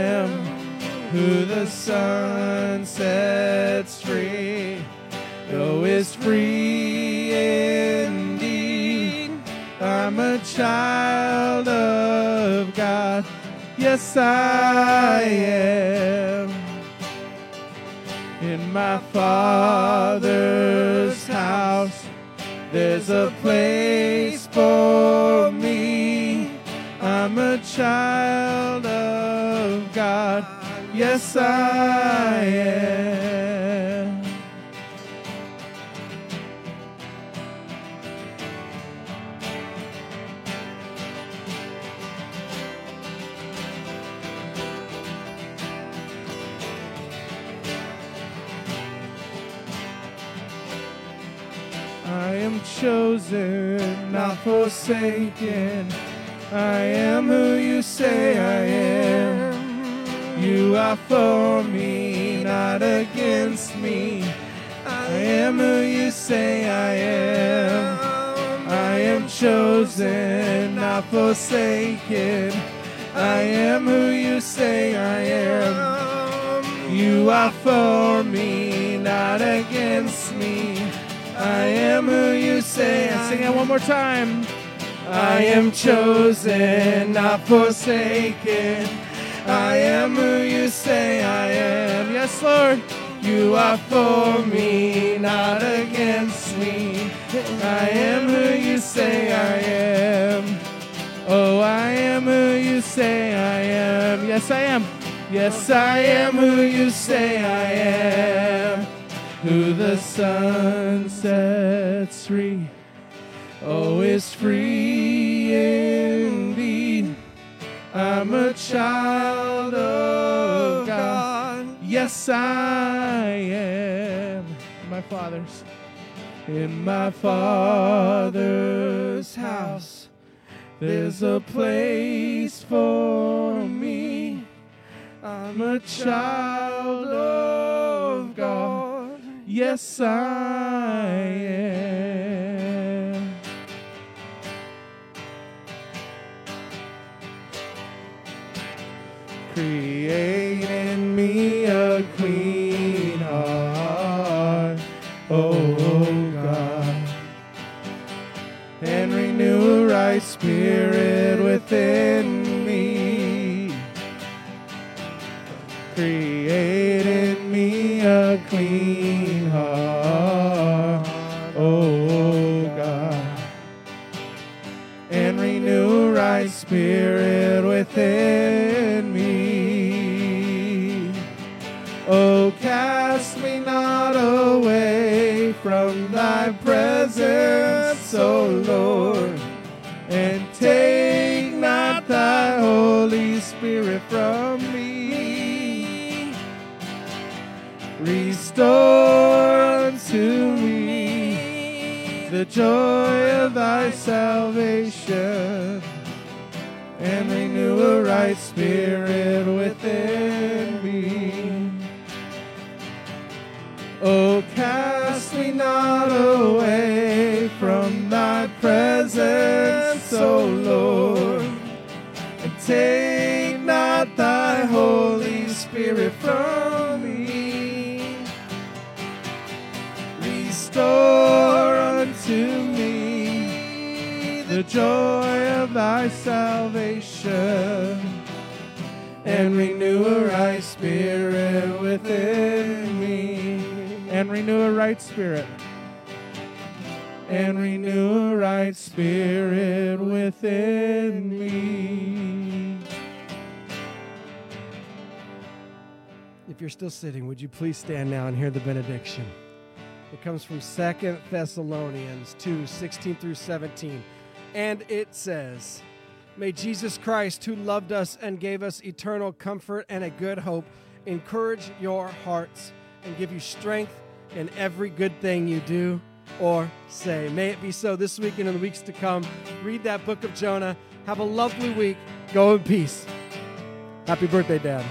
Who the Son sets free, oh, is free indeed. I'm a child of God. Yes, I am in my father's house there's a place for me i'm a child of god yes i am I am chosen, not forsaken. I am who you say I am. You are for me, not against me. I am who you say I am. I am chosen, not forsaken. I am who you say I am. You are for me, not against me. I am who you say I. Sing it one more time. I am chosen, not forsaken. I am who you say I am. Yes, Lord. You are for me, not against me. I am who you say I am. Oh, I am who you say I am. Yes, I am. Yes, I am who you say I am. Who the Son sets free. Oh, is free. I'm a child of God. Yes, I am. My Father's. In my Father's house, there's a place for me. I'm a child of God. Yes, I am. Create in me a clean heart, oh God, and renew a right spirit within me. Create in me a clean heart, oh God, and renew a right spirit within O Lord, and take not thy Holy Spirit from me. Restore unto me the joy of thy salvation and renew a right spirit within me. Oh, cast me not away joy of thy salvation and renew a right spirit within me. And renew a right spirit. And renew a right spirit within me. If you're still sitting, would you please stand now and hear the benediction? It comes from Second Thessalonians 2 16 through 17. And it says, May Jesus Christ, who loved us and gave us eternal comfort and a good hope, encourage your hearts and give you strength in every good thing you do or say. May it be so this week and in the weeks to come. Read that book of Jonah. Have a lovely week. Go in peace. Happy birthday, Dad.